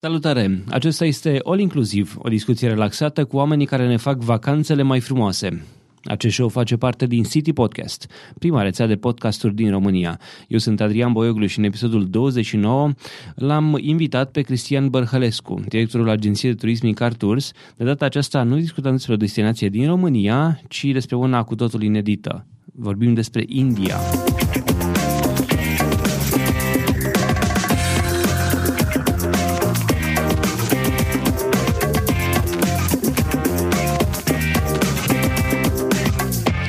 Salutare! Acesta este All Inclusiv, o discuție relaxată cu oamenii care ne fac vacanțele mai frumoase. Acest show face parte din City Podcast, prima rețea de podcasturi din România. Eu sunt Adrian Boioglu și în episodul 29 l-am invitat pe Cristian Bărhălescu, directorul agenției de turism Car Tours. De data aceasta nu discutăm despre o destinație din România, ci despre una cu totul inedită. Vorbim despre India.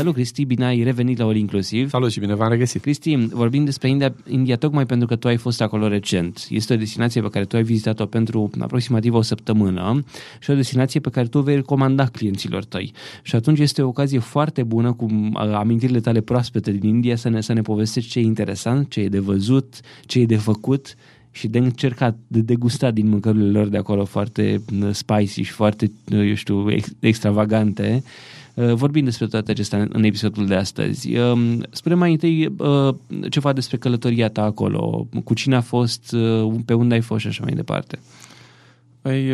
Salut, Cristi, bine ai revenit la All Inclusiv. Salut și bine v-am regăsit. Cristi, vorbim despre India, India tocmai pentru că tu ai fost acolo recent. Este o destinație pe care tu ai vizitat-o pentru aproximativ o săptămână și o destinație pe care tu vei recomanda clienților tăi. Și atunci este o ocazie foarte bună cu amintirile tale proaspete din India să ne, să ne povestești ce e interesant, ce e de văzut, ce e de făcut și de încercat, de degustat din mâncărurile lor de acolo foarte spicy și foarte, eu știu, extravagante. Uh, vorbim despre toate acestea în episodul de astăzi. Um, spune mai întâi uh, ceva despre călătoria ta acolo, cu cine a fost, uh, pe unde ai fost și așa mai departe. Păi,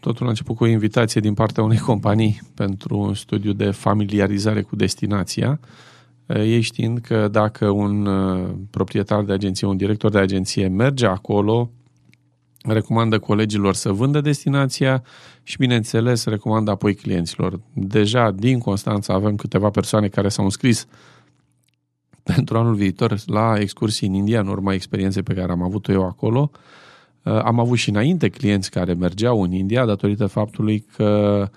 totul a început cu o invitație din partea unei companii pentru un studiu de familiarizare cu destinația. Ei știind că dacă un proprietar de agenție, un director de agenție merge acolo, recomandă colegilor să vândă destinația și, bineînțeles, recomandă apoi clienților. Deja din Constanța avem câteva persoane care s-au înscris pentru anul viitor la excursii în India, în urma experienței pe care am avut-o eu acolo. Uh, am avut și înainte clienți care mergeau în India datorită faptului că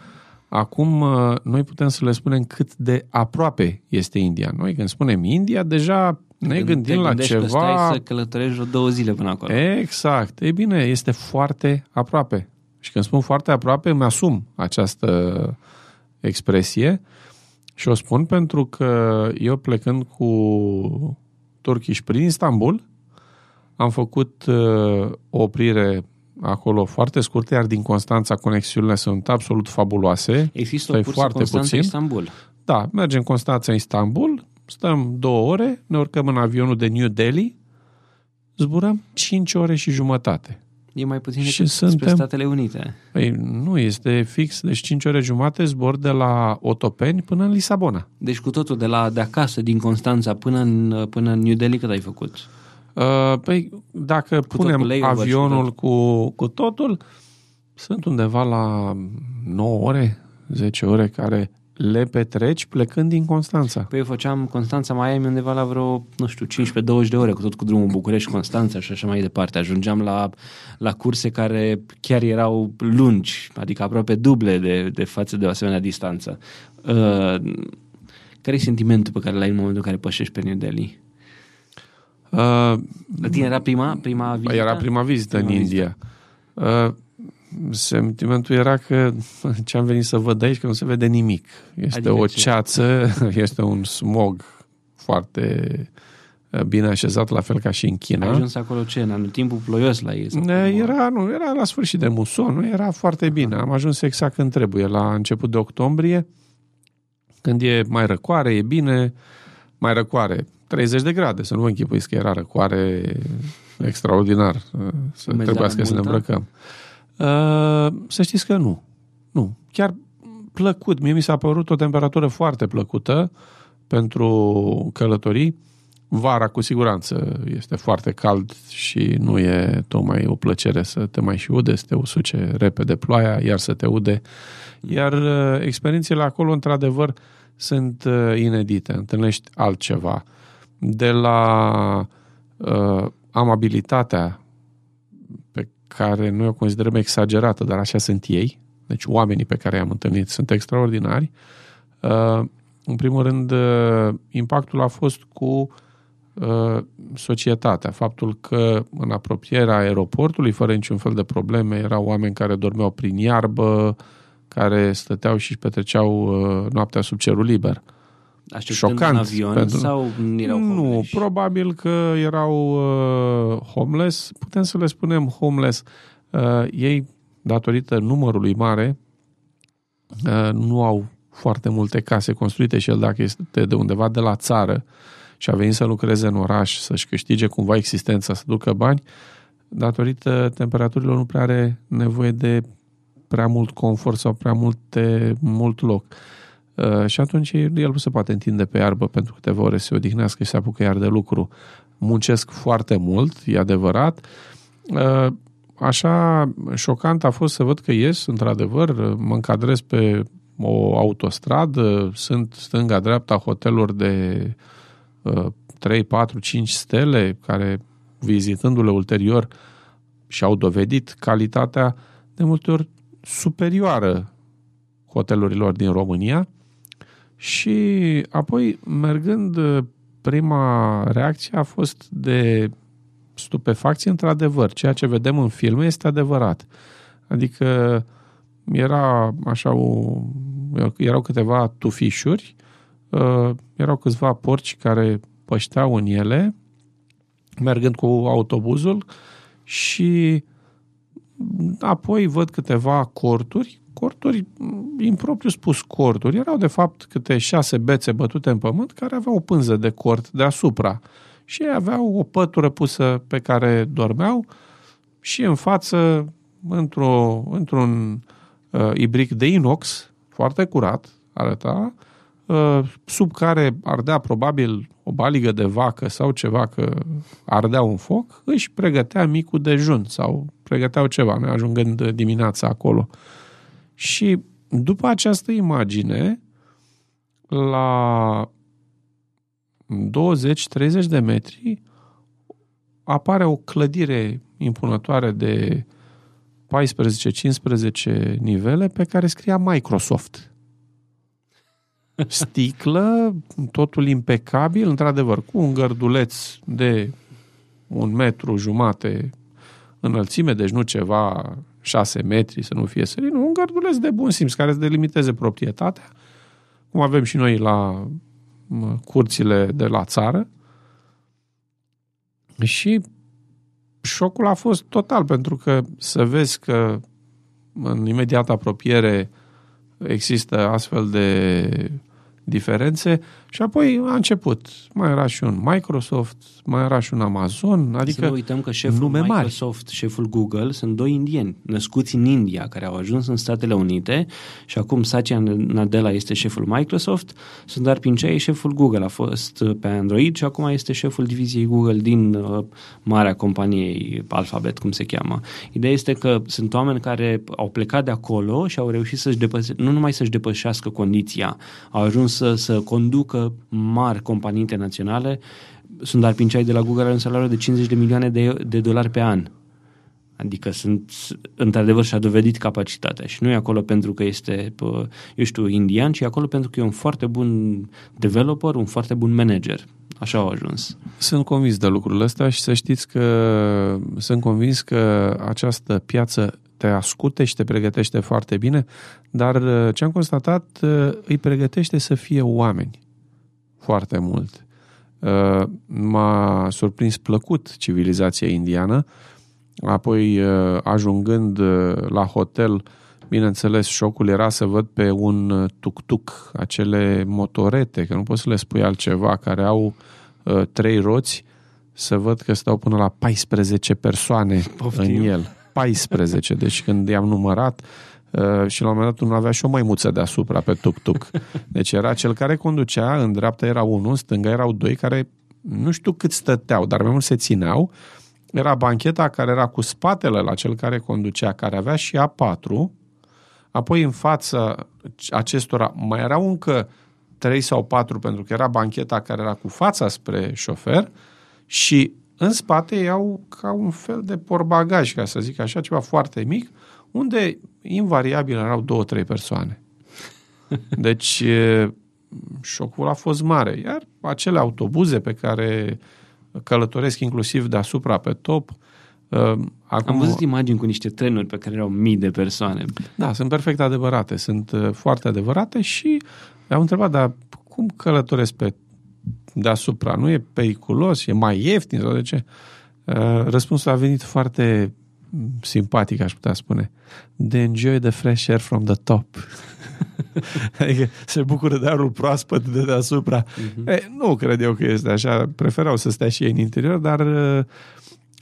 acum uh, noi putem să le spunem cât de aproape este India. Noi când spunem India, deja ne Când gândim la ceva... Că stai să călătorești vreo două zile până acolo. Exact. E bine, este foarte aproape. Și când spun foarte aproape, îmi asum această expresie și o spun pentru că eu plecând cu Turkish prin Istanbul, am făcut uh, o oprire acolo foarte scurtă, iar din Constanța conexiunile sunt absolut fabuloase. Există o foarte Constanța Istanbul. Da, mergem Constanța Istanbul, stăm două ore, ne urcăm în avionul de New Delhi, zburăm 5 ore și jumătate. E mai puțin decât suntem... spre Statele Unite. Păi nu, este fix, deci 5 ore jumate zbor de la Otopeni până în Lisabona. Deci cu totul, de la de acasă, din Constanța până în, până în New Delhi, cât ai făcut? Uh, păi dacă cu punem tot, cu avionul cu, cu totul, sunt undeva la 9 ore, 10 ore care le petreci plecând din Constanța. Păi eu făceam Constanța Miami undeva la vreo, nu știu, 15-20 de ore, cu tot cu drumul București-Constanța și așa mai departe. Ajungeam la, la curse care chiar erau lungi, adică aproape duble de, de față de o asemenea distanță. Uh, care e sentimentul pe care l-ai în momentul în care pășești pe New Delhi? Uh, la tine era prima, prima vizită? Era prima vizită prima în vizită. India. Uh, sentimentul era că ce am venit să văd aici, că nu se vede nimic. Este adică o ceață, este un smog foarte uh, bine așezat, la fel ca și în China. Ai ajuns acolo ce? În timpul ploios la ei? Era, nu, era la sfârșit de muson, nu era foarte bine. Am ajuns exact când trebuie, la început de octombrie, când e mai răcoare, e bine, mai răcoare, 30 de grade, să nu vă închipuiți că era răcoare extraordinar, uh, să trebuiască să ne îmbrăcăm. Uh, să știți că nu. Nu. Chiar plăcut. Mie mi s-a părut o temperatură foarte plăcută pentru călătorii. Vara, cu siguranță, este foarte cald și nu e tocmai o plăcere să te mai și ude, să te usuce repede ploaia, iar să te ude. Iar uh, experiențele acolo, într-adevăr, sunt uh, inedite. Întâlnești altceva. De la uh, amabilitatea care noi o considerăm exagerată, dar așa sunt ei. Deci oamenii pe care i-am întâlnit sunt extraordinari. Uh, în primul rând, uh, impactul a fost cu uh, societatea. Faptul că în apropierea aeroportului, fără niciun fel de probleme, erau oameni care dormeau prin iarbă, care stăteau și petreceau noaptea sub cerul liber. Așteptând Șocant. în avion pentru... sau erau homeless? Nu, probabil că erau uh, homeless. Putem să le spunem homeless. uh, ei, datorită numărului mare, uh, nu au foarte multe case construite și el dacă este de undeva de la țară și a venit să lucreze în oraș, să-și câștige cumva existența, să ducă bani, datorită temperaturilor nu prea are nevoie de prea mult confort sau prea multe, mult loc. Uh, și atunci el nu se poate întinde pe iarbă pentru câteva ore să se odihnească și se apucă iar de lucru. Muncesc foarte mult, e adevărat. Uh, așa șocant a fost să văd că ies, într-adevăr, mă încadrez pe o autostradă, sunt stânga-dreapta hoteluri de uh, 3, 4, 5 stele care, vizitându-le ulterior, și-au dovedit calitatea de multe ori superioară hotelurilor din România și apoi mergând prima reacție a fost de stupefacție într-adevăr. Ceea ce vedem în filme este adevărat. Adică era așa o, erau câteva tufișuri, uh, erau câțiva porci care pășteau în ele, mergând cu autobuzul și apoi văd câteva corturi, corturi, impropriu spus corturi, erau de fapt câte șase bețe bătute în pământ care aveau o pânză de cort deasupra și aveau o pătură pusă pe care dormeau și în față, într-o, într-un uh, ibric de inox, foarte curat, arăta, uh, sub care ardea probabil o baligă de vacă sau ceva că ardea un foc, își pregătea micul dejun sau pregăteau ceva, noi ajungând dimineața acolo. Și după această imagine, la 20-30 de metri, apare o clădire impunătoare de 14-15 nivele pe care scria Microsoft. Sticlă, totul impecabil, într-adevăr, cu un gărduleț de un metru jumate înălțime, deci nu ceva 6 metri să nu fie serin, un gărduleț de bun simț care să delimiteze proprietatea, cum avem și noi la curțile de la țară. Și șocul a fost total, pentru că să vezi că în imediată apropiere există astfel de diferențe și apoi a început. Mai era și un Microsoft, mai era și un Amazon, adică Să nu uităm că șeful Microsoft, mari. șeful Google sunt doi indieni, născuți în India, care au ajuns în Statele Unite și acum Satya Nadella este șeful Microsoft, Sundar Pichai șeful Google, a fost pe Android și acum este șeful diviziei Google din uh, marea companie Alphabet, cum se cheamă. Ideea este că sunt oameni care au plecat de acolo și au reușit să-și depășească, nu numai să-și depășească condiția, au ajuns să, să conducă mari companii internaționale. Sundar Pichai de la Google are un salariu de 50 de milioane de, de dolari pe an. Adică sunt, într-adevăr, și-a dovedit capacitatea și nu e acolo pentru că este, eu știu, indian, ci e acolo pentru că e un foarte bun developer, un foarte bun manager. Așa au ajuns. Sunt convins de lucrurile astea și să știți că sunt convins că această piață te ascute și te pregătește foarte bine, dar uh, ce am constatat uh, îi pregătește să fie oameni foarte mult. Uh, m-a surprins plăcut civilizația indiană, apoi ajungând la hotel, bineînțeles, șocul era să văd pe un tuk-tuk, acele motorete, că nu poți să le spui altceva, care au trei roți, să văd că stau până la 14 persoane Poftim. în el. 14. Deci când i-am numărat uh, și la un moment dat unul avea și o maimuță deasupra pe tuk-tuk. Deci era cel care conducea, în dreapta era unul, în stânga erau doi care nu știu cât stăteau, dar mai mult se țineau. Era bancheta care era cu spatele la cel care conducea, care avea și A4. Apoi în fața acestora mai erau încă trei sau patru, pentru că era bancheta care era cu fața spre șofer și în spate iau ca un fel de porbagaj, ca să zic așa, ceva foarte mic, unde invariabil erau două, trei persoane. Deci șocul a fost mare. Iar acele autobuze pe care călătoresc inclusiv deasupra pe top, Acum, Am văzut imagini cu niște trenuri pe care erau mii de persoane. Da, sunt perfect adevărate, sunt foarte adevărate și am întrebat, dar cum călătoresc pe deasupra. Nu e periculos, e mai ieftin sau de ce? Uh, răspunsul a venit foarte simpatic, aș putea spune. De enjoy the fresh air from the top. adică se bucură de aerul proaspăt de deasupra. Uh-huh. E, nu cred eu că este așa. Preferau să stea și ei în interior, dar uh,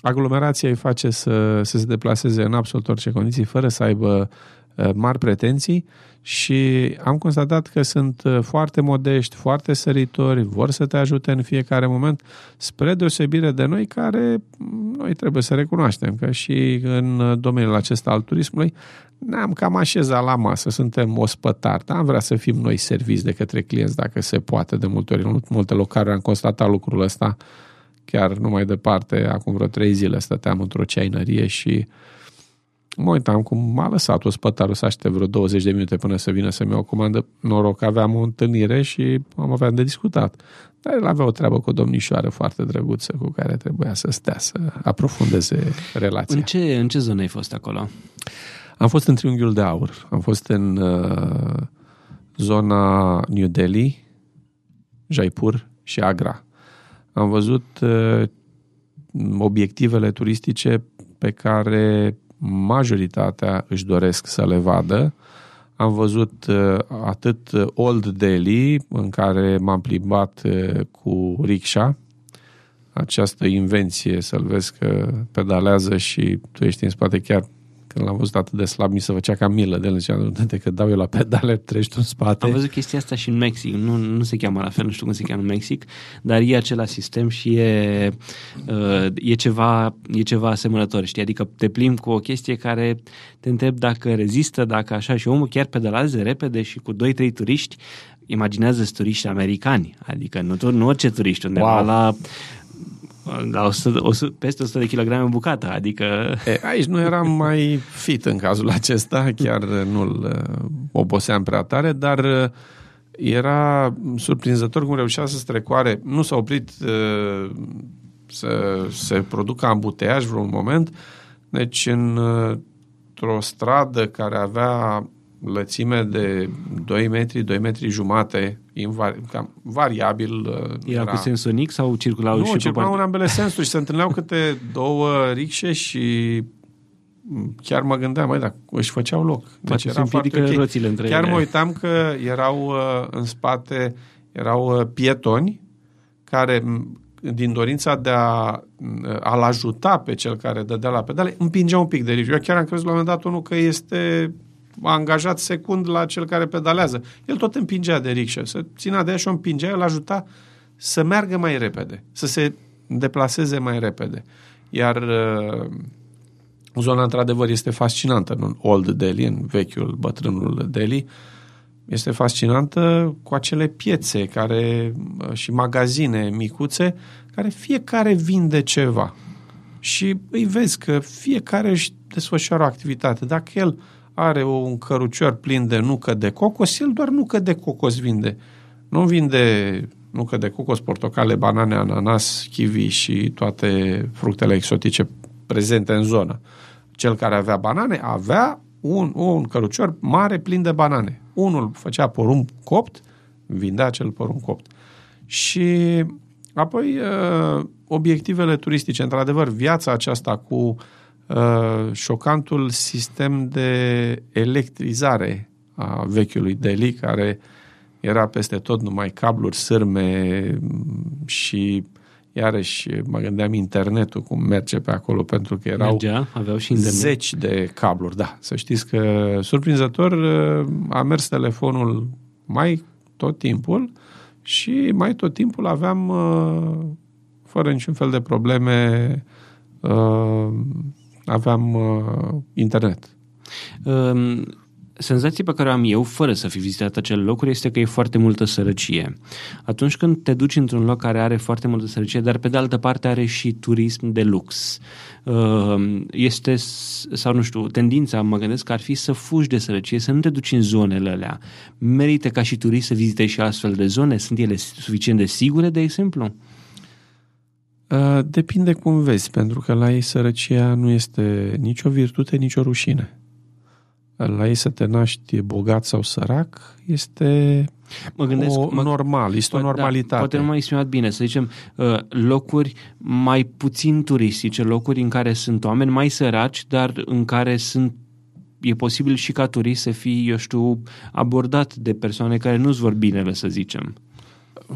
aglomerația îi face să, să se deplaseze în absolut orice condiții, fără să aibă uh, mari pretenții și am constatat că sunt uh, foarte modești, foarte săritori, vor să te ajute în fiecare moment, spre deosebire de noi care mm, noi trebuie să recunoaștem că și în uh, domeniul acesta al turismului ne-am cam așezat la masă, suntem ospătari, dar am vrea să fim noi serviți de către clienți dacă se poate. De multe ori, în multe locuri am constatat lucrul ăsta chiar nu mai departe, acum vreo trei zile stăteam într-o ceainărie și mă uitam cum m-a lăsat ospătarul să aștept vreo 20 de minute până să vină să-mi iau o comandă. Noroc, aveam o întâlnire și am aveam de discutat. Dar el avea o treabă cu o domnișoară foarte drăguță cu care trebuia să stea, să aprofundeze relația. În ce, în ce zonă ai fost acolo? Am fost în Triunghiul de Aur. Am fost în uh, zona New Delhi, Jaipur și Agra. Am văzut uh, obiectivele turistice pe care majoritatea își doresc să le vadă. Am văzut uh, atât Old Delhi, în care m-am plimbat uh, cu rickshaw, această invenție, să-l vezi că pedalează și tu ești în spate chiar când l-am văzut atât de slab, mi se făcea ca milă de el. Zicea, de că dau eu la pedale, treci tu în spate. Am văzut chestia asta și în Mexic. Nu, nu se cheamă la fel, nu știu cum se cheamă în Mexic, dar e același sistem și e, uh, e, ceva, e ceva asemănător, știi? Adică te plimbi cu o chestie care te întreb dacă rezistă, dacă așa și omul chiar pedalează repede și cu 2-3 turiști imaginează turiști americani, adică nu, nu orice turiști, undeva wow. la la 100, 100, peste 100 de kilograme bucată, adică... E, aici nu eram mai fit în cazul acesta, chiar nu-l uh, oboseam prea tare, dar uh, era surprinzător cum reușea să strecoare. Nu s-a oprit uh, să se producă ambuteaj vreun moment, deci în, într-o stradă care avea lățime de 2 metri, 2 metri jumate, invari, cam variabil. Uh, era, era cu sens unic sau circulau nu, și circulau în ambele sensuri și se întâlneau câte două rixe și chiar mă gândeam, mai dacă își făceau loc. Deci era foarte okay. roțile între Chiar ele. mă uitam că erau uh, în spate, erau uh, pietoni care din dorința de a, a-l ajuta pe cel care dădea la pedale, împingeau un pic de rici. Eu chiar am crezut la un moment dat unul că este angajat secund la cel care pedalează. El tot împingea de rickshaw, să ținea de ea și o împingea, el ajuta să meargă mai repede, să se deplaseze mai repede. Iar uh, zona, într-adevăr, este fascinantă în Old Delhi, în vechiul, bătrânul Delhi. Este fascinantă cu acele piețe care, uh, și magazine micuțe care fiecare vinde ceva. Și îi vezi că fiecare își desfășoară o activitate. Dacă el are un cărucior plin de nucă de cocos, el doar nucă de cocos vinde. Nu vinde nucă de cocos, portocale, banane, ananas, kiwi și toate fructele exotice prezente în zonă. Cel care avea banane avea un, un cărucior mare plin de banane. Unul făcea porumb copt, vindea acel porumb copt. Și apoi uh, obiectivele turistice, într-adevăr, viața aceasta cu uh, Uh, șocantul sistem de electrizare a vechiului Delhi, care era peste tot numai cabluri, sârme și iarăși mă gândeam internetul cum merge pe acolo pentru că erau Mergea, aveau și internet. zeci de cabluri, da. Să știți că surprinzător uh, a mers telefonul mai tot timpul și mai tot timpul aveam uh, fără niciun fel de probleme aveam uh, internet. Um, senzația pe care o am eu, fără să fi vizitat acele locuri, este că e foarte multă sărăcie. Atunci când te duci într-un loc care are foarte multă sărăcie, dar pe de altă parte are și turism de lux, um, este, sau nu știu, tendința, mă gândesc, că ar fi să fugi de sărăcie, să nu te duci în zonele alea. Merită ca și turist să vizitezi și astfel de zone? Sunt ele suficient de sigure, de exemplu? Uh, depinde cum vezi, pentru că la ei sărăcia nu este nicio virtute, nicio rușine. la ei să te naști bogat sau sărac este mă gândesc, o mă, normal, este o normalitate. Da, poate nu m-am exprimat bine, să zicem uh, locuri mai puțin turistice, locuri în care sunt oameni mai săraci, dar în care sunt e posibil și ca turist să fii, eu știu, abordat de persoane care nu-ți vor binele, să zicem.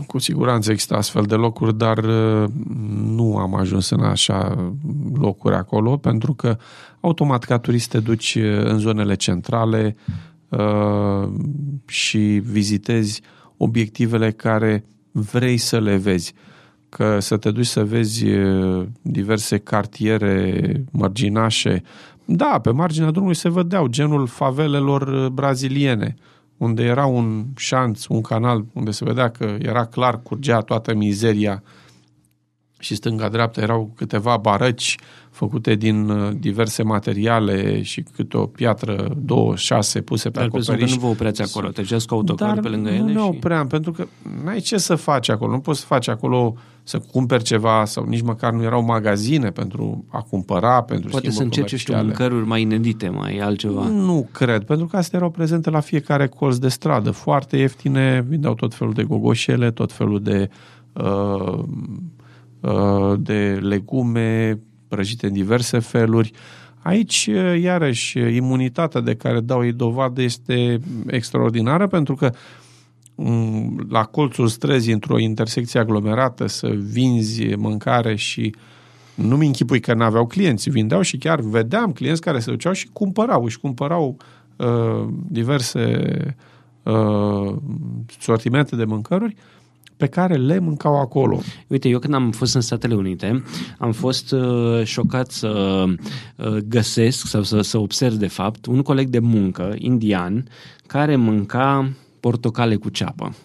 Cu siguranță există astfel de locuri, dar uh, nu am ajuns în așa locuri acolo, pentru că automat ca turist te duci uh, în zonele centrale uh, și vizitezi obiectivele care vrei să le vezi. Că să te duci să vezi diverse cartiere marginașe, da, pe marginea drumului se vedeau genul favelelor braziliene, unde era un șanț, un canal, unde se vedea că era clar, curgea toată mizeria și stânga-dreapta erau câteva barăci făcute din uh, diverse materiale și câte o piatră, două, șase puse pe Dar acoperiș. Dar nu vă opreți acolo, treceți cu autocar pe lângă ele? nu ne și... opream, pentru că n-ai ce să faci acolo. Nu poți să faci acolo să cumperi ceva sau nici măcar nu erau magazine pentru a cumpăra, pentru Poate să încerci, știu, mâncăruri mai inedite, mai altceva. Nu cred, pentru că astea erau prezente la fiecare colț de stradă, foarte ieftine, vindeau tot felul de gogoșele, tot felul de uh, uh, de legume, prăjite în diverse feluri. Aici, iarăși, imunitatea de care dau ei dovadă este extraordinară pentru că mm, la colțul străzii, într-o intersecție aglomerată, să vinzi mâncare și nu-mi închipui că n-aveau clienți, vindeau și chiar vedeam clienți care se duceau și cumpărau, își cumpărau uh, diverse uh, sortimente de mâncăruri pe care le mâncau acolo. Uite, eu când am fost în Statele Unite, am fost uh, șocat să uh, găsesc sau să, să observ, de fapt, un coleg de muncă indian care mânca portocale cu ceapă.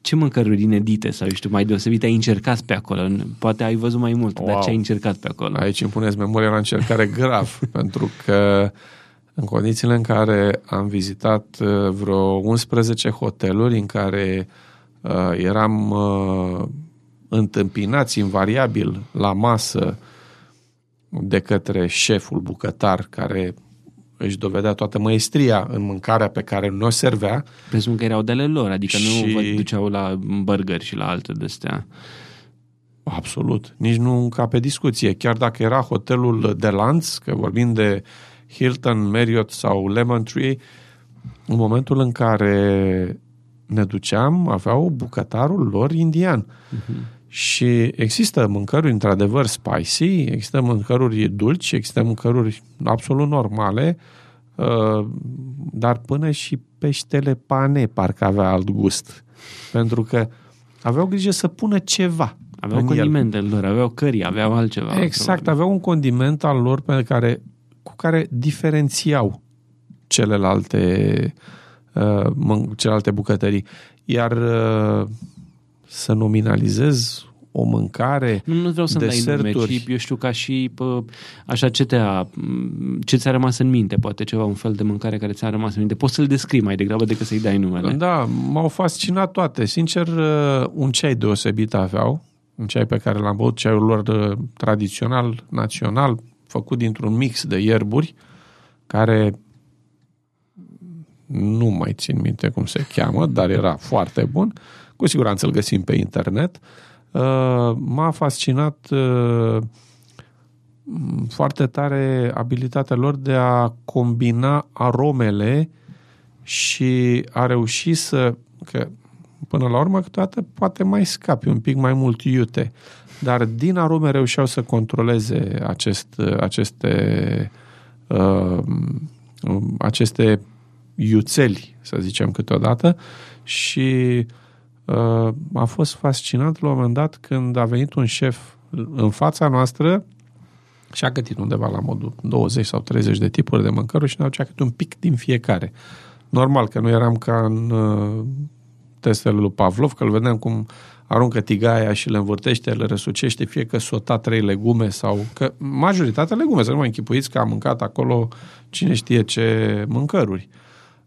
Ce mâncăruri inedite sau, știu, mai deosebite ai încercat pe acolo? Poate ai văzut mai mult, wow. dar ce ai încercat pe acolo? Aici îmi puneți memoria la încercare grav, pentru că în condițiile în care am vizitat uh, vreo 11 hoteluri în care uh, Uh, eram uh, întâmpinați invariabil la masă de către șeful bucătar care își dovedea toată măestria în mâncarea pe care nu o servea. Presupun că erau de ale lor, adică și... nu vă duceau la burgeri și la alte de-astea. Absolut. Nici nu ca pe discuție. Chiar dacă era hotelul de lanț, că vorbim de Hilton, Marriott sau Lemon Tree, în momentul în care ne duceam, aveau bucătarul lor indian. Uh-huh. Și există mâncăruri într-adevăr spicy, există mâncăruri dulci, există mâncăruri absolut normale, uh, dar până și peștele pane parcă avea alt gust. Pentru că aveau grijă să pună ceva. Aveau condimentele lor, aveau cări, aveau altceva. Exact, aveau un condiment al lor pe care, cu care diferențiau celelalte uh, uh, celelalte bucătării. Iar uh, să nominalizez o mâncare, Nu, nu vreau să dai nume, ci eu știu ca și pă, așa ce, te-a, ce ți-a rămas în minte, poate ceva, un fel de mâncare care ți-a rămas în minte. Poți să-l descrii mai degrabă decât să-i dai numele. Da, m-au fascinat toate. Sincer, uh, un ceai deosebit aveau, un ceai pe care l-am băut, ceaiul lor uh, tradițional, național, făcut dintr-un mix de ierburi, care nu mai țin minte cum se cheamă, dar era foarte bun. Cu siguranță îl găsim pe internet. Uh, m-a fascinat uh, foarte tare abilitatea lor de a combina aromele și a reuși să, că până la urmă câteodată poate mai scapi un pic mai mult iute, dar din arome reușeau să controleze acest, aceste uh, aceste iuțeli, să zicem câteodată, și uh, a fost fascinant la un moment dat când a venit un șef în fața noastră și a gătit undeva la modul 20 sau 30 de tipuri de mâncăruri și ne aducea câte un pic din fiecare. Normal că nu eram ca în uh, testele lui Pavlov, că îl vedeam cum aruncă tigaia și le învârtește, le răsucește, fie că sota trei legume sau că majoritatea legume, să nu mă închipuiți că am mâncat acolo cine știe ce mâncăruri. Uh,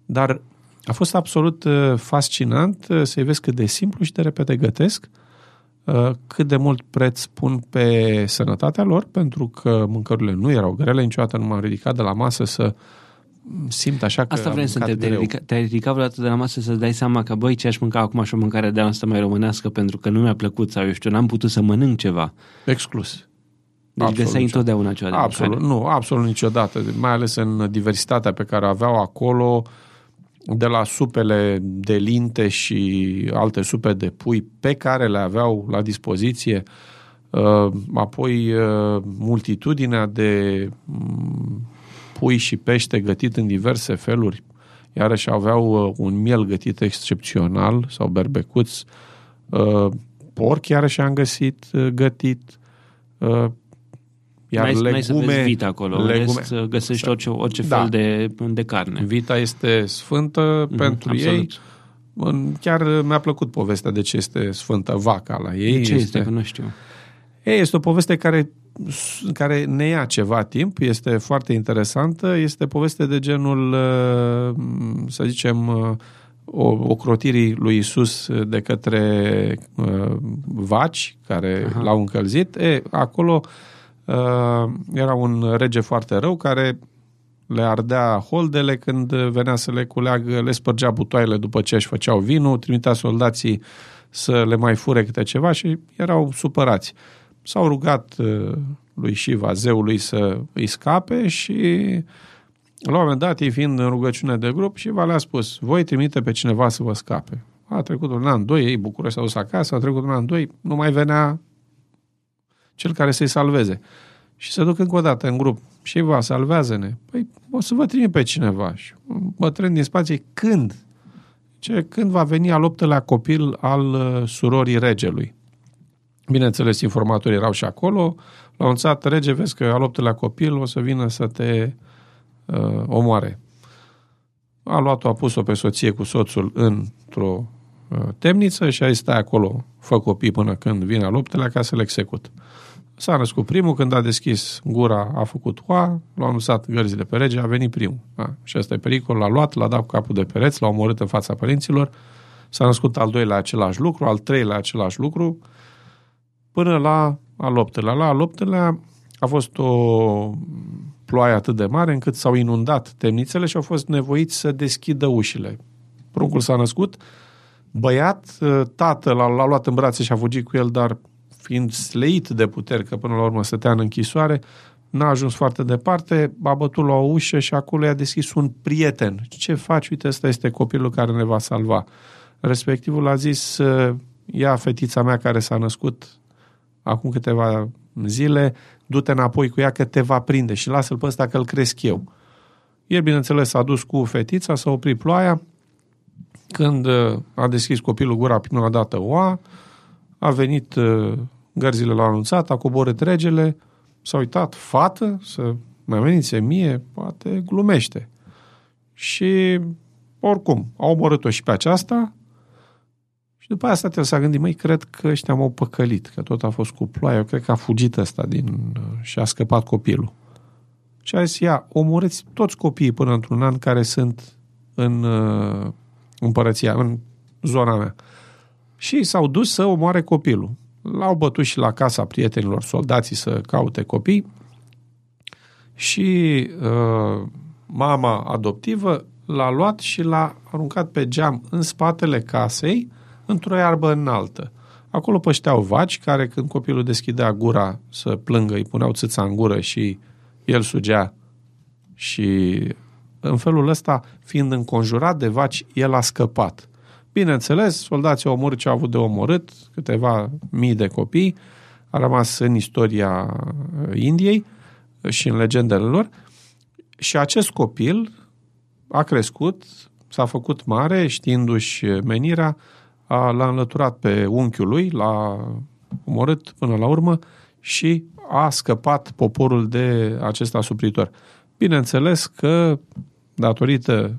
dar a fost absolut uh, fascinant uh, să-i vezi cât de simplu și de repede gătesc, uh, cât de mult preț pun pe sănătatea lor, pentru că mâncărurile nu erau grele, niciodată nu m-am ridicat de la masă să simt așa că Asta vrem să te te te-ai ridicat, te-ai ridicat vreodată de la masă să-ți dai seama că, băi, ce aș mânca acum și o mâncare de asta mai românească pentru că nu mi-a plăcut sau eu știu, n-am putut să mănânc ceva. Exclus. Deci Absolut găseai niciodată. întotdeauna ceva de Absolut, mâncare. nu, absolut niciodată. Mai ales în diversitatea pe care o aveau acolo, de la supele de linte și alte supe de pui pe care le aveau la dispoziție, uh, apoi uh, multitudinea de mm, pui și pește gătit în diverse feluri. Iarăși aveau uh, un miel gătit excepțional sau berbecuț. Uh, Porc iarăși am găsit uh, gătit. Uh, Iar N-ai, n-ai să vezi legume, vita acolo, în legume- rest găsești orice, orice Da. fel de, de carne. Vita este sfântă Mhm, pentru absolut. ei. În- Chiar mi-a plăcut povestea de ce este sfântă vaca la ei. De ce este? Că nu știu. Ei, este o poveste care, care ne ia ceva timp, este foarte interesantă, este poveste de genul, uh, să zicem, uh, o, ocrotirii lui Isus de către uh, vaci care Aha. l-au încălzit. E, acolo uh, era un rege foarte rău care le ardea holdele când venea să le culeagă, le spărgea butoaiele după ce își făceau vinul, trimitea soldații să le mai fure câte ceva și erau supărați. S-au rugat uh, lui Shiva, zeului, să îi scape și la un moment dat, ei fiind în rugăciune de grup, Shiva le-a spus, voi trimite pe cineva să vă scape. A trecut un an, doi, ei bucură s-au dus acasă, a trecut un an, doi, nu mai venea cel care să-i salveze. Și se duc încă o dată în grup. Și va, salvează-ne. Păi, o să vă trimit pe cineva. Și un bătrân din spație, când? Ce, când va veni al optelea copil al uh, surorii regelui? Bineînțeles, informatorii erau și acolo. L-au anunțat, rege, vezi că al optelea copil o să vină să te uh, omoare. A luat-o, a pus-o pe soție cu soțul într-o uh, temniță și a zis, stai acolo, fă copii până când vine al optelea ca să le execut. S-a născut primul, când a deschis gura, a făcut oa, l-a anunțat gărzile pe rege, a venit primul. A, și ăsta e pericol, l-a luat, l-a dat cu capul de pereți, l-a omorât în fața părinților, s-a născut al doilea același lucru, al treilea același lucru, până la al optelea. La al optelea a fost o ploaie atât de mare încât s-au inundat temnițele și au fost nevoiți să deschidă ușile. Pruncul s-a născut, băiat, tatăl l-a, l-a luat în brațe și a fugit cu el, dar fiind sleit de puteri, că până la urmă stătea în închisoare, n-a ajuns foarte departe, a bătut la o ușă și acolo i-a deschis un prieten. Ce faci? Uite, ăsta este copilul care ne va salva. Respectivul a zis, ia fetița mea care s-a născut acum câteva zile, du-te înapoi cu ea că te va prinde și lasă-l pe ăsta că îl cresc eu. El, bineînțeles, s-a dus cu fetița, s-a oprit ploaia, când uh, a deschis copilul gura prima dată oa, a venit uh, gărzile l-au anunțat, a coborât regele, s-a uitat, fată, să mai veniți mie, poate glumește. Și oricum, a omorât-o și pe aceasta și după asta trebuie să gândi, măi, cred că ăștia m-au păcălit, că tot a fost cu ploaie, eu cred că a fugit ăsta din, și a scăpat copilul. Și a zis, ia, omorâți toți copiii până într-un an care sunt în uh, împărăția, în zona mea. Și s-au dus să omoare copilul. L-au bătut și la casa prietenilor soldații să caute copii și uh, mama adoptivă l-a luat și l-a aruncat pe geam în spatele casei într-o iarbă înaltă. Acolo pășteau vaci care când copilul deschidea gura să plângă, îi puneau țâța în gură și el sugea și în felul ăsta, fiind înconjurat de vaci, el a scăpat. Bineînțeles, soldații au omorât ce au avut de omorât, câteva mii de copii, a rămas în istoria Indiei și în legendele lor. Și acest copil a crescut, s-a făcut mare, știindu-și menirea, a, l-a înlăturat pe unchiul lui, l-a omorât până la urmă și a scăpat poporul de acest asupritor. Bineînțeles că, datorită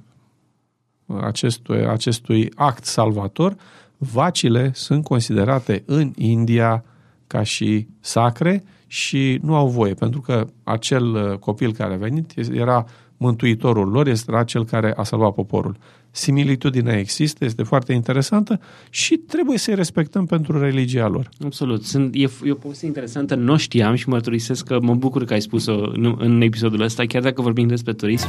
acestui, acestui act salvator, vacile sunt considerate în India ca și sacre și nu au voie, pentru că acel copil care a venit era mântuitorul lor, era cel care a salvat poporul. Similitudinea există, este foarte interesantă și trebuie să-i respectăm pentru religia lor. Absolut. Sunt, e, e o poveste interesantă, nu știam și mărturisesc că mă bucur că ai spus-o în, în episodul ăsta, chiar dacă vorbim despre turism.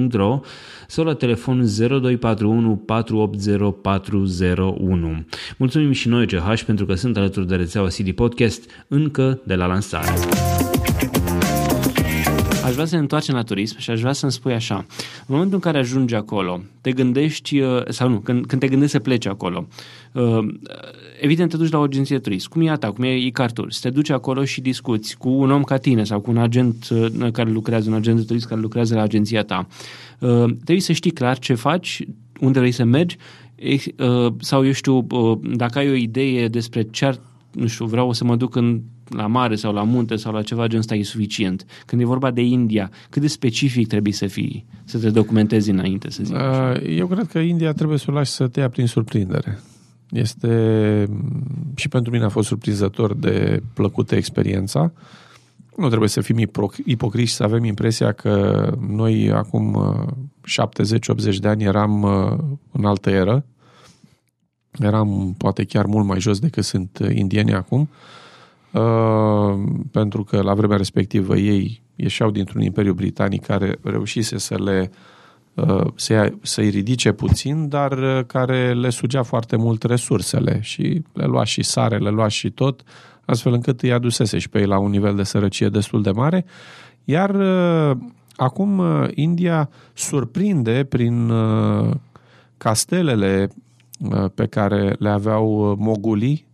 www.ovidius-ch.ro sau la telefon 0241 480 401. Mulțumim și noi CH pentru că sunt alături de rețeaua CD Podcast încă de la lansare aș vrea să ne întoarcem la turism și aș vrea să-mi spui așa. În momentul în care ajungi acolo, te gândești, uh, sau nu, când, când te gândești să pleci acolo, uh, evident te duci la o agenție de turism, cum e a ta, cum e Icartur, te duci acolo și discuți cu un om ca tine sau cu un agent uh, care lucrează, un agent de turism care lucrează la agenția ta. Trebuie să știi clar ce faci, unde vrei să mergi sau, eu știu, dacă ai o idee despre ce ar, nu știu, vreau să mă duc în la mare sau la munte sau la ceva genul ăsta e suficient. Când e vorba de India, cât de specific trebuie să fii, să te documentezi înainte, să zic uh, Eu cred că India trebuie să o lași să te ia prin surprindere. Este și pentru mine a fost surprinzător de plăcută experiența. Nu trebuie să fim ipocriși să avem impresia că noi acum 70-80 de ani eram uh, în altă eră. Eram poate chiar mult mai jos decât sunt indienii acum. Uh, pentru că la vremea respectivă ei ieșeau dintr-un imperiu britanic care reușise să le uh, să să-i ridice puțin, dar uh, care le sugea foarte mult resursele și le lua și sare, le lua și tot, astfel încât îi adusese și pe ei la un nivel de sărăcie destul de mare. Iar acum India surprinde prin castelele pe care le aveau mogulii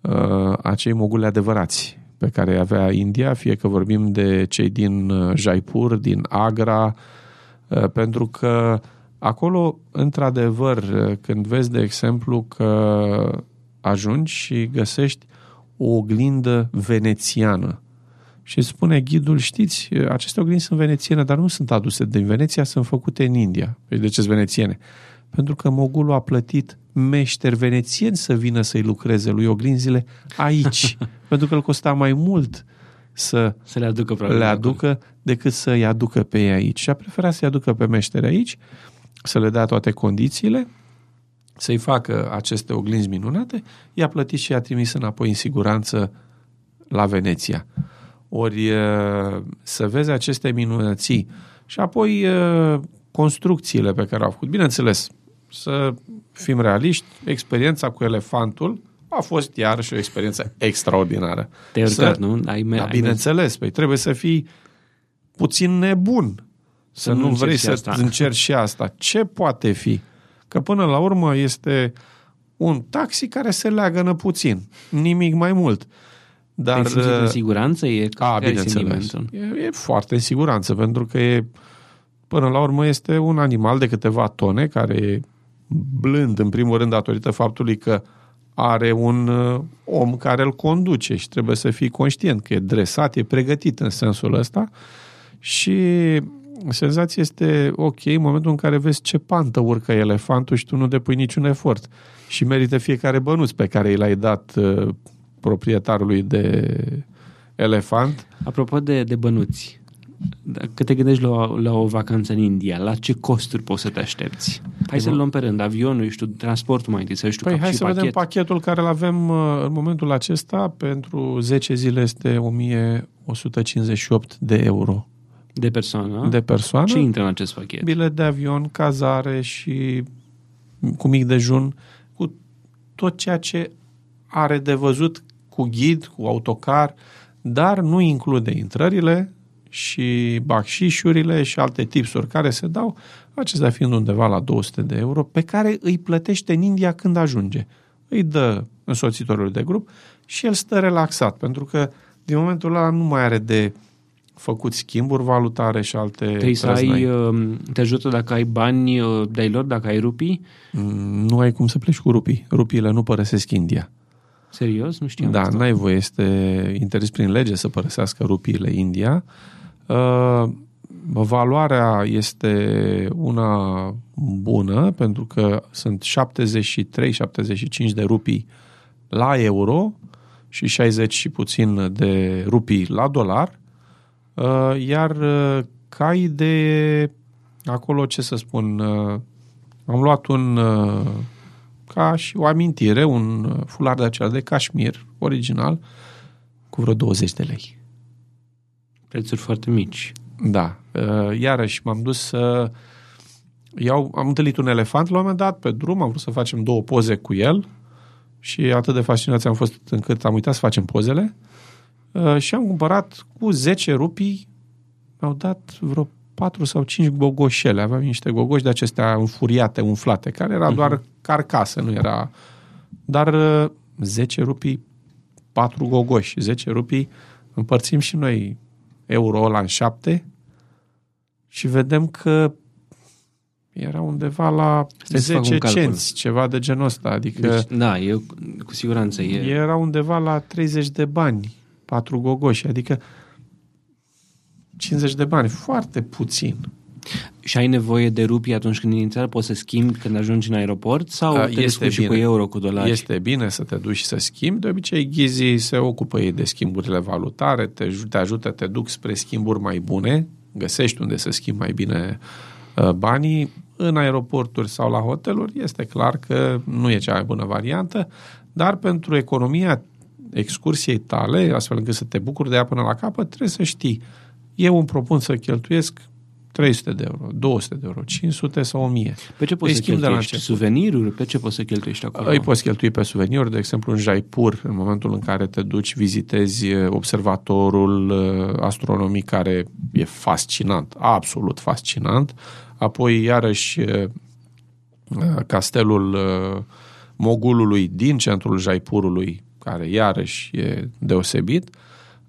uh, acei moguli adevărați pe care avea India, fie că vorbim de cei din uh, Jaipur, din Agra, uh, pentru că acolo, într-adevăr, uh, când vezi, de exemplu, că ajungi și găsești o oglindă venețiană, și spune ghidul, știți, aceste oglinzi sunt venețiene, dar nu sunt aduse din Veneția, sunt făcute în India. Păi de ce sunt venețiene? Pentru că mogulul a plătit meșteri venețieni să vină să-i lucreze lui oglinzile aici, pentru că îl costa mai mult să, să le aducă, le aducă decât să-i aducă pe ei aici. Și a preferat să-i aducă pe meșteri aici, să le dea toate condițiile, să-i facă aceste oglinzi minunate, i-a plătit și i-a trimis înapoi în siguranță la Veneția. Ori să vezi aceste minunății și apoi construcțiile pe care au făcut. Bineînțeles, să fim realiști, experiența cu elefantul a fost iarăși o experiență extraordinară. Te-ai urcat, nu? Ai me- da, bineînțeles, păi trebuie să fii puțin nebun să, să nu vrei să asta. încerci și asta. Ce poate fi? Că până la urmă este un taxi care se leagănă puțin, nimic mai mult. Dar, Ai în uh, siguranță? E a, bineînțeles. E, e foarte în siguranță, pentru că e, până la urmă este un animal de câteva tone care e blând, în primul rând, datorită faptului că are un uh, om care îl conduce și trebuie să fii conștient că e dresat, e pregătit în sensul ăsta și senzația este ok în momentul în care vezi ce pantă urcă elefantul și tu nu depui niciun efort și merită fiecare bănuț pe care i l-ai dat uh, proprietarului de elefant. Apropo de, de bănuți, dacă te gândești la, la o vacanță în India, la ce costuri poți să te aștepți? Hai să luăm pe rând, avionul, știu, transportul mai întâi, să știu Păi cap hai și să pachet. vedem pachetul care îl avem uh, în momentul acesta. Pentru 10 zile este 1158 de euro de persoană. de persoană. Ce intră în acest pachet? Bilet de avion, cazare și cu mic dejun, cu tot ceea ce are de văzut cu ghid, cu autocar, dar nu include intrările și bacșișurile și alte tipsuri care se dau, acestea fiind undeva la 200 de euro, pe care îi plătește în India când ajunge. Îi dă însoțitorul de grup și el stă relaxat, pentru că din momentul ăla nu mai are de făcut schimburi valutare și alte Trebuie să trăznăi. ai, uh, te ajută dacă ai bani uh, de-ai lor, dacă ai rupii? Mm, Nu ai cum să pleci cu rupii. Rupiile nu părăsesc India. Serios? Nu știam Da, asta. n-ai voie, este interzis prin lege să părăsească rupiile India. Uh, valoarea este una bună, pentru că sunt 73-75 de rupii la euro și 60 și puțin de rupii la dolar, uh, iar uh, cai de acolo, ce să spun, uh, am luat un uh, ca și o amintire, un uh, fular de acela de cașmir original cu vreo 20 de lei. Prețuri foarte mici. Da. Uh, Iarăși m-am dus să iau, am întâlnit un elefant la un moment dat pe drum, am vrut să facem două poze cu el și atât de fascinați am fost încât am uitat să facem pozele uh, și am cumpărat cu 10 rupii, mi-au dat vreo 4 sau 5 gogoșele. Aveam niște gogoși de acestea înfuriate, umflate, care era doar carcasă, nu era... Dar uh, 10 rupii, 4 gogoși, 10 rupii, împărțim și noi euro ăla în 7 și vedem că era undeva la Stai să fac 10 un calcul. cenți, ceva de genul ăsta. Adică Deci, da, e cu siguranță. E, era undeva la 30 de bani, 4 gogoși, adică 50 de bani, foarte puțin. Și ai nevoie de rupii atunci când inițial poți să schimbi când ajungi în aeroport sau A, te descurci și cu euro, cu dolari? Este bine să te duci și să schimbi. De obicei, ghizii se ocupă ei de schimburile valutare, te, aj- te ajută, te duc spre schimburi mai bune, găsești unde să schimbi mai bine uh, banii. În aeroporturi sau la hoteluri este clar că nu e cea mai bună variantă, dar pentru economia excursiei tale, astfel încât să te bucuri de ea până la capăt, trebuie să știi. Eu îmi propun să cheltuiesc 300 de euro, 200 de euro, 500 sau 1000. Pe ce poți Îi să schimb de la cheltuiești? început. Suveniruri? Pe ce poți să cheltuiești acolo? Îi poți cheltui pe suveniri, de exemplu în Jaipur, în momentul în care te duci, vizitezi eh, observatorul eh, astronomic care e fascinant, absolut fascinant. Apoi, iarăși, eh, eh, castelul eh, mogulului din centrul Jaipurului, care iarăși e deosebit.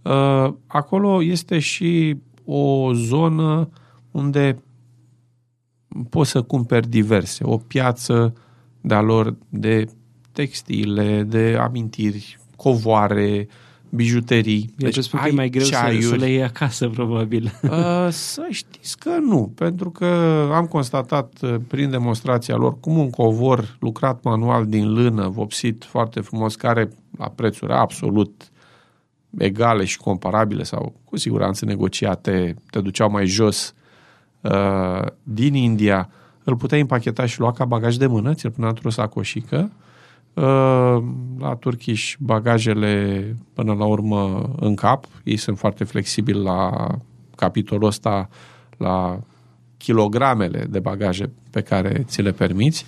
Eh, Acolo este și o zonă unde poți să cumperi diverse. O piață de-a lor de textile, de amintiri, covoare, bijuterii. Deci, spun că e mai greu să, ceaiuri. să le iei acasă, probabil. Uh, să știți că nu, pentru că am constatat uh, prin demonstrația lor cum un covor lucrat manual din lână, vopsit foarte frumos, care la prețuri absolut egale și comparabile sau cu siguranță negociate, te duceau mai jos uh, din India, îl puteai împacheta și lua ca bagaj de mână, ți-l punea într-o sacoșică. Uh, la turchiși bagajele până la urmă în cap, ei sunt foarte flexibili la capitolul ăsta, la kilogramele de bagaje pe care ți le permiți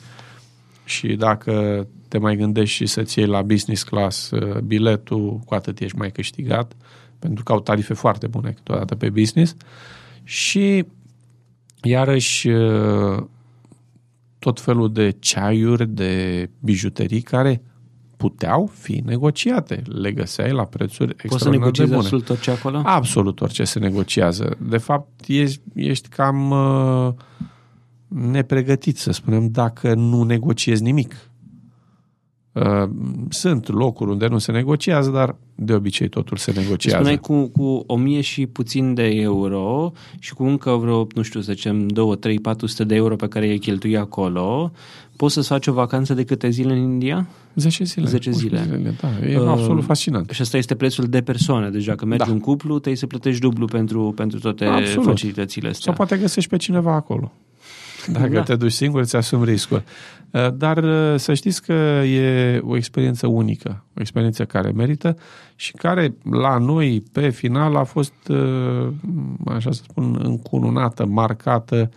și dacă te mai gândești și să-ți iei la business class uh, biletul, cu atât ești mai câștigat, pentru că au tarife foarte bune câteodată pe business. Și iarăși uh, tot felul de ceaiuri, de bijuterii care puteau fi negociate. Le găseai la prețuri Poți să extraordinar de negociezi bune. absolut tot ce acolo? Absolut orice se negociază. De fapt, ești, ești cam uh, nepregătit, să spunem, dacă nu negociezi nimic. Uh, sunt locuri unde nu se negociază, dar de obicei totul se negociază. Spuneai cu, cu 1000 și puțin de euro și cu încă vreo, nu știu, să zicem, 2, 3, 400 de euro pe care i-ai cheltui acolo, poți să-ți faci o vacanță de câte zile în India? 10 zile. 10 zile. zile da, e uh, absolut fascinant. Și asta este prețul de persoană. Deci dacă mergi da. în cuplu, trebuie să plătești dublu pentru, pentru toate absolut. facilitățile astea. Sau poate găsești pe cineva acolo. Dacă da. te duci singur, îți asumi riscul. Uh, dar uh, să știți că e o experiență unică, o experiență care merită și care la noi pe final a fost, uh, așa să spun, încununată, marcată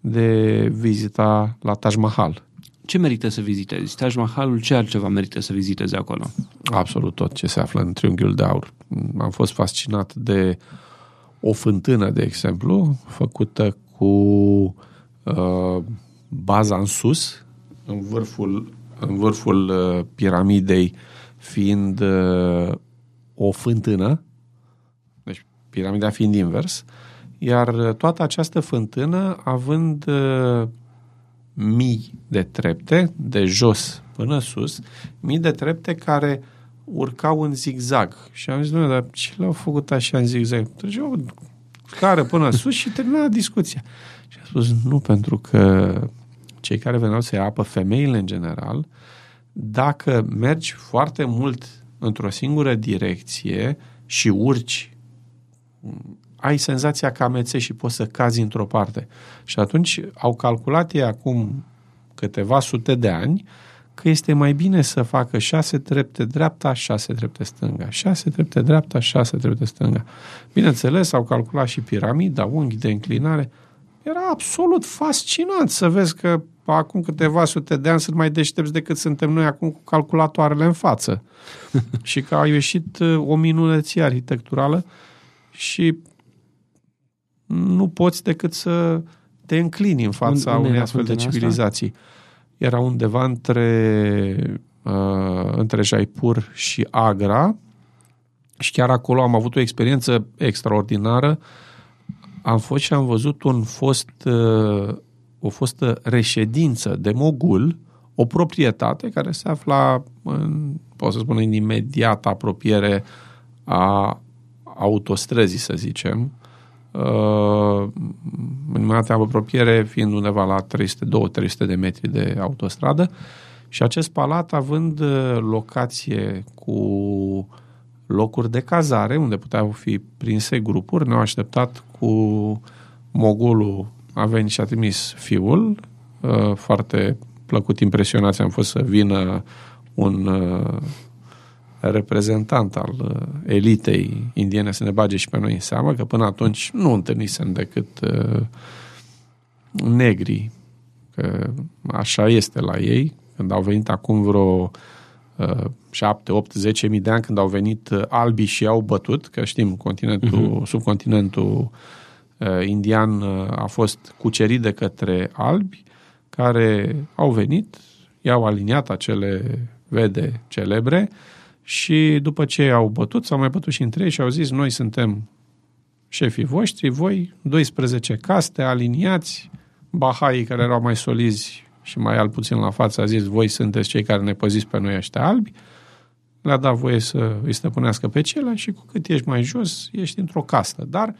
de vizita la Taj Mahal. Ce merită să vizitezi? Taj Mahalul, ce altceva merită să vizitezi acolo? Absolut tot ce se află în Triunghiul de Aur. Am fost fascinat de o fântână, de exemplu, făcută cu uh, baza în sus, în vârful, în vârful uh, piramidei fiind uh, o fântână, deci piramida fiind invers, iar uh, toată această fântână având uh, mii de trepte, de jos până sus, mii de trepte care urcau în zigzag. Și am zis, nu, dar ce l-au făcut așa în zigzag? Treceau care până sus și termina discuția. Și a spus, nu, pentru că cei care veneau să ia apă, femeile în general, dacă mergi foarte mult într-o singură direcție și urci, ai senzația că amețești și poți să cazi într-o parte. Și atunci au calculat ei acum câteva sute de ani că este mai bine să facă șase trepte dreapta, șase trepte stânga, șase trepte dreapta, șase trepte stânga. Bineînțeles, au calculat și piramida, unghi de înclinare. Era absolut fascinant să vezi că acum câteva sute de ani sunt mai deștepți decât suntem noi acum cu calculatoarele în față. și că a ieșit uh, o minunăție arhitecturală și nu poți decât să te înclini în fața unde, unei astfel de civilizații. Asta? Era undeva între, uh, între Jaipur și Agra și chiar acolo am avut o experiență extraordinară. Am fost și am văzut un fost uh, o fostă reședință de mogul, o proprietate care se afla în, pot să spun, în imediată apropiere a autostrăzii, să zicem, uh, în imediată apropiere fiind undeva la 300-200 de metri de autostradă. Și acest palat având uh, locație cu locuri de cazare unde puteau fi prinse grupuri, ne-au așteptat cu mogulul a venit și a trimis fiul, uh, foarte plăcut impresionați am fost să vină un uh, reprezentant al uh, elitei indiene să ne bage și pe noi în seamă, că până atunci nu întâlnisem decât negri, că așa este la ei, când au venit acum vreo 7, 8, 10 mii de ani când au venit albii și au bătut, că știm, continentul, uh-huh. subcontinentul Uh, indian uh, a fost cucerit de către albi, care au venit, i-au aliniat acele vede celebre și după ce au bătut, s-au mai bătut și între ei și au zis, noi suntem șefii voștri, voi, 12 caste aliniați, Bahaii care erau mai solizi și mai al puțin la față a zis, voi sunteți cei care ne păziți pe noi ăștia albi, le-a dat voie să îi stăpânească pe cele și cu cât ești mai jos, ești într-o castă. Dar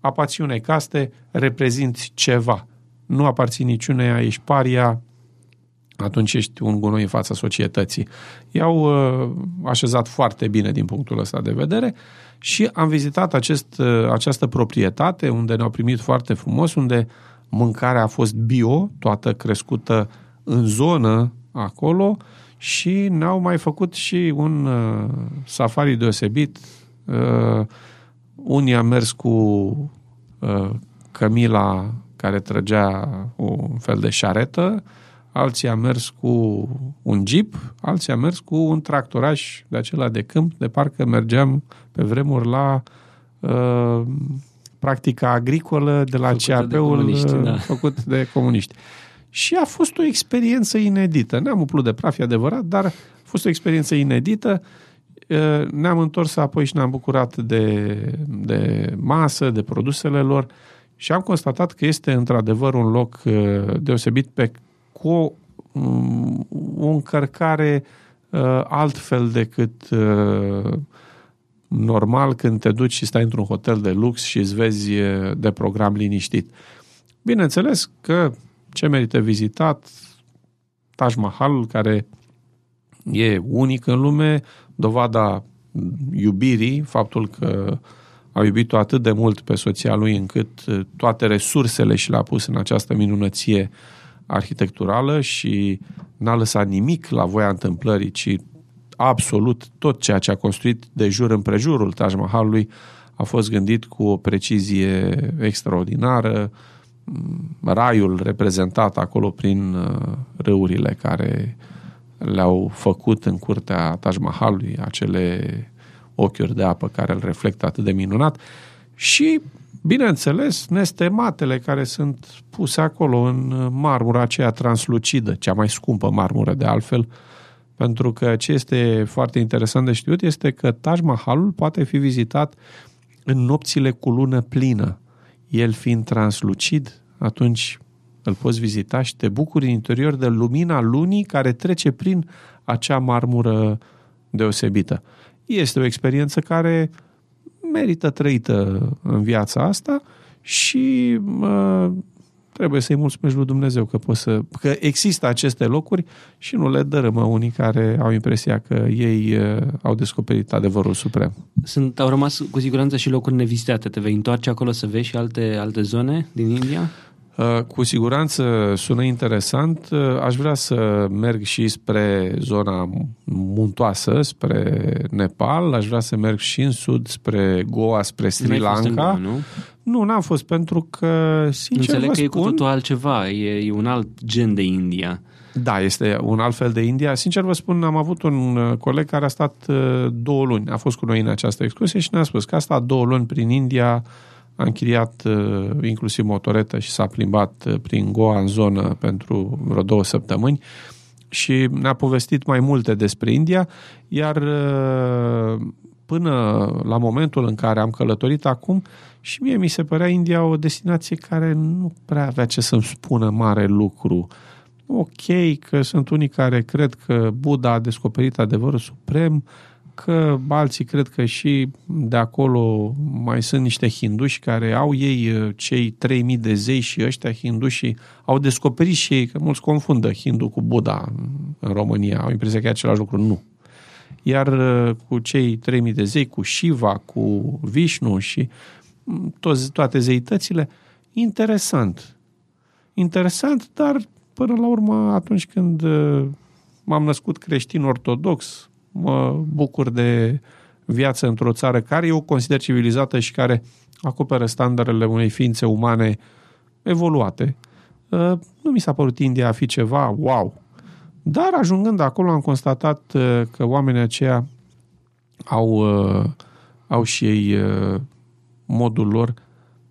aparții unei caste, reprezinți ceva. Nu aparții niciuneia, ești paria, atunci ești un gunoi în fața societății. I-au uh, așezat foarte bine din punctul ăsta de vedere și am vizitat acest, uh, această proprietate unde ne-au primit foarte frumos, unde mâncarea a fost bio, toată crescută în zonă acolo și ne-au mai făcut și un uh, safari deosebit. Uh, unii am mers cu uh, Camila care trăgea un fel de șaretă, alții am mers cu un jeep, alții am mers cu un tractoraș de acela de câmp, de parcă mergeam pe vremuri la uh, practica agricolă de la CAP-ul de da. făcut de comuniști. Și a fost o experiență inedită. Ne-am umplut de praf, e adevărat, dar a fost o experiență inedită ne-am întors apoi și ne-am bucurat de, de masă, de produsele lor și am constatat că este într-adevăr un loc deosebit pe cu o, o încărcare uh, altfel decât uh, normal când te duci și stai într-un hotel de lux și îți vezi de program liniștit. Bineînțeles că ce merită vizitat, Taj Mahal, care e unic în lume, dovada iubirii, faptul că a iubit-o atât de mult pe soția lui încât toate resursele și le-a pus în această minunăție arhitecturală și n-a lăsat nimic la voia întâmplării, ci absolut tot ceea ce a construit de jur împrejurul Taj Mahalului a fost gândit cu o precizie extraordinară, raiul reprezentat acolo prin uh, râurile care le-au făcut în curtea Taj Mahalului, acele ochiuri de apă care îl reflectă atât de minunat și, bineînțeles, nestematele care sunt puse acolo în marmura aceea translucidă, cea mai scumpă marmură de altfel, pentru că ce este foarte interesant de știut este că Taj Mahalul poate fi vizitat în nopțile cu lună plină. El fiind translucid, atunci îl poți vizita și te bucuri în interior de lumina lunii care trece prin acea marmură deosebită. Este o experiență care merită trăită în viața asta și uh, trebuie să-i mulțumești lui Dumnezeu că, poți să, că există aceste locuri și nu le dărâmă unii care au impresia că ei uh, au descoperit adevărul suprem. Sunt, au rămas cu siguranță și locuri nevizitate. Te vei întoarce acolo să vezi și alte, alte zone din India? Uh, cu siguranță sună interesant. Uh, aș vrea să merg și spre zona muntoasă, spre Nepal. Aș vrea să merg și în sud, spre Goa, spre Sri Lanka. Goa, nu? Nu, n-am fost pentru că, sincer Înțeleg vă că spun, e cu totul altceva. E, e un alt gen de India. Da, este un alt fel de India. Sincer vă spun, am avut un uh, coleg care a stat două luni. A fost cu noi în această excursie și ne-a spus că a stat două luni prin India, a închiriat uh, inclusiv motoretă și s-a plimbat uh, prin Goa în zonă pentru vreo două săptămâni și ne-a povestit mai multe despre India, iar uh, până la momentul în care am călătorit acum, și mie mi se părea India o destinație care nu prea avea ce să-mi spună mare lucru. Ok, că sunt unii care cred că Buddha a descoperit adevărul suprem, că alții cred că și de acolo mai sunt niște hinduși care au ei uh, cei 3000 de zei și ăștia hinduși au descoperit și ei, că mulți confundă hindu cu Buddha în România, au impresia că e același lucru. Nu. Iar uh, cu cei 3000 de zei, cu Shiva, cu Vishnu și mm, toți, toate zeitățile, interesant. Interesant, dar până la urmă, atunci când uh, m-am născut creștin ortodox, mă bucur de viață într-o țară care eu o consider civilizată și care acoperă standardele unei ființe umane evoluate. Uh, nu mi s-a părut India a fi ceva wow. Dar ajungând acolo am constatat uh, că oamenii aceia au, uh, au și ei modul lor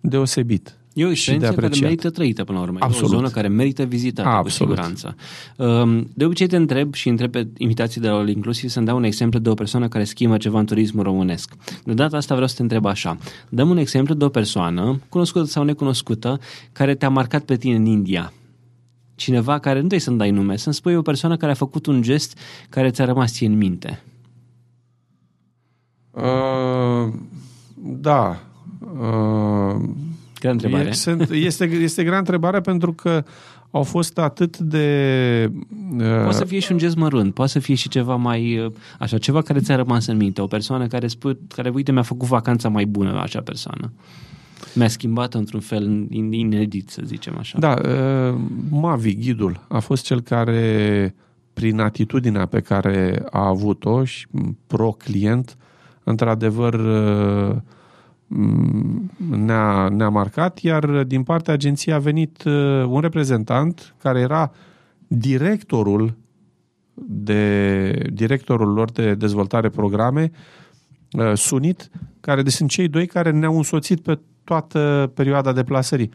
deosebit. E o experiență care merită trăită până la urmă. Absolut. E o zonă care merită vizitată Absolut. cu siguranță. Um, de obicei te întreb și întreb pe invitații de la All Inclusiv să-mi dau un exemplu de o persoană care schimbă ceva în turismul românesc. De data asta vreau să te întreb așa. Dăm un exemplu de o persoană, cunoscută sau necunoscută, care te-a marcat pe tine în India. Cineva care, nu trebuie să-mi dai nume, să-mi spui o persoană care a făcut un gest care ți-a rămas ție în minte. Uh, da. Uh, Grea întrebare. Este, este, este grea întrebare pentru că au fost atât de... Uh... Poate să fie și un gest mărunt, poate să fie și ceva mai... Uh, așa, ceva care ți-a rămas în minte. O persoană care, spune, care uite, mi-a făcut vacanța mai bună la acea persoană. Mi-a schimbat într-un fel inedit, să zicem așa. Da, uh, Mavi, ghidul, a fost cel care, prin atitudinea pe care a avut-o și pro-client, într-adevăr uh, Mm, ne-a, ne-a marcat, iar din partea agenției a venit uh, un reprezentant care era directorul de directorul lor de dezvoltare programe, uh, Sunit, care de sunt cei doi care ne-au însoțit pe toată perioada deplasării.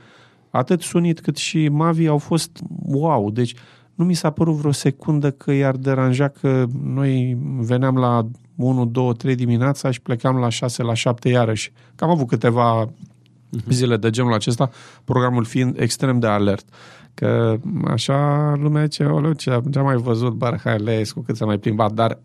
Atât Sunit cât și Mavi au fost wow, deci nu mi s-a părut vreo secundă că i-ar deranja că noi veneam la 1, 2, 3 dimineața și plecam la 6, la 7 iarăși. Că am avut câteva zile de genul acesta, programul fiind extrem de alert. Că așa lumea ce, oleu, ce am mai văzut Barhailescu, cât s-a mai plimbat, dar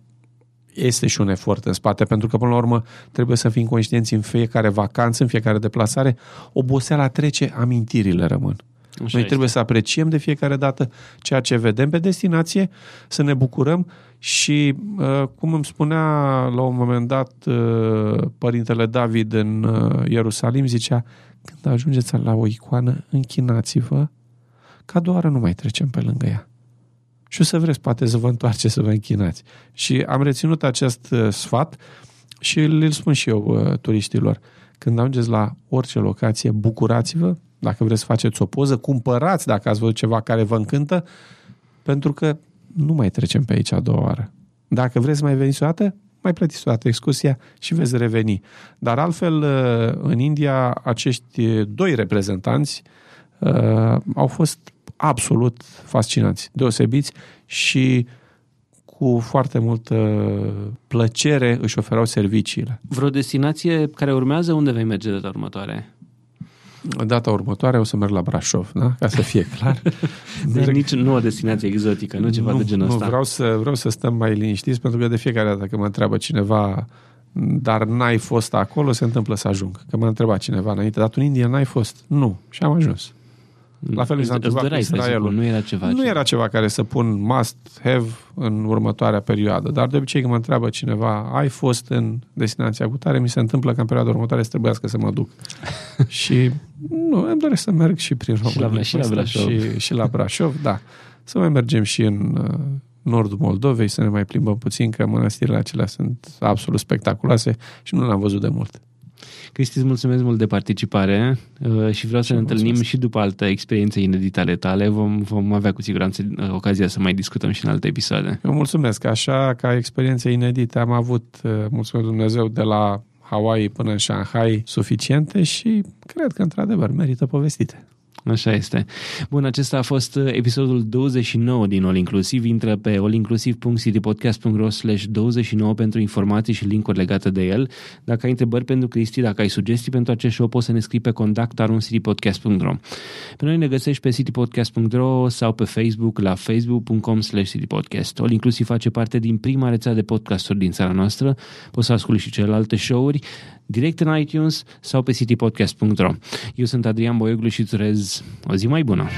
este și un efort în spate, pentru că, până la urmă, trebuie să fim conștienți în fiecare vacanță, în fiecare deplasare. Oboseala trece, amintirile rămân. Așa Noi este. trebuie să apreciem de fiecare dată ceea ce vedem pe destinație, să ne bucurăm și, uh, cum îmi spunea la un moment dat uh, părintele David în uh, Ierusalim, zicea, când ajungeți la o icoană, închinați-vă, ca doar nu mai trecem pe lângă ea. Și o să vreți poate să vă întoarce să vă închinați. Și am reținut acest sfat și îl spun și eu turiștilor. Când ajungeți la orice locație, bucurați-vă, dacă vreți să faceți o poză, cumpărați dacă ați văzut ceva care vă încântă, pentru că nu mai trecem pe aici a doua oară. Dacă vreți să mai veniți o dată, mai plătiți o dată excursia și veți reveni. Dar altfel, uh, în India, acești doi reprezentanți uh, au fost absolut fascinanți, deosebiți și cu foarte multă plăcere își oferau serviciile. Vreo destinație care urmează, unde vei merge data următoare? Data următoare o să merg la Brașov, da? ca să fie clar. Deci nici nu o destinație exotică, nu ceva nu, de genul nu, ăsta. Vreau să, vreau să stăm mai liniștiți, pentru că de fiecare dată când mă întreabă cineva dar n-ai fost acolo, se întâmplă să ajung. Că m-a întrebat cineva înainte, dar tu în India n-ai fost? Nu. Și am ajuns. La fel mi s-a întâmplat cu Israelul. Nu era ceva. Nu era ceva care să pun must have în următoarea perioadă, dar de obicei când mă întreabă cineva, ai fost în destinația cu tare, mi se întâmplă că în perioada următoare să trebuiască să mă duc. și nu, îmi doresc să merg și prin România. Și la, și la Brașov. Și, și la Brașov, da. Să mai mergem și în uh, nordul Moldovei, să ne mai plimbăm puțin, că mănăstirile acelea sunt absolut spectaculoase și nu le-am văzut de mult. Cristi, îți mulțumesc mult de participare uh, și vreau să ne întâlnim mulțumesc. și după alte experiențe inedite ale tale. Vom, vom avea cu siguranță uh, ocazia să mai discutăm și în alte episoade. Eu mulțumesc. Așa, ca experiențe inedite, am avut, uh, mulțumesc Dumnezeu, de la Hawaii până în Shanghai suficiente și cred că, într-adevăr, merită povestite. Așa este. Bun, acesta a fost uh, episodul 29 din All Inclusiv. Intră pe allinclusiv.citypodcast.ro slash 29 pentru informații și linkuri legate de el. Dacă ai întrebări pentru Cristi, dacă ai sugestii pentru acest show, poți să ne scrii pe contact citypodcast.ro Pe noi ne găsești pe citypodcast.ro sau pe Facebook la facebook.com slash citypodcast. All Inclusiv face parte din prima rețea de podcasturi din țara noastră. Poți să asculti și celelalte show-uri direct în iTunes sau pe citypodcast.ro. Eu sunt Adrian Boioglu și îți urez o zi mai bună!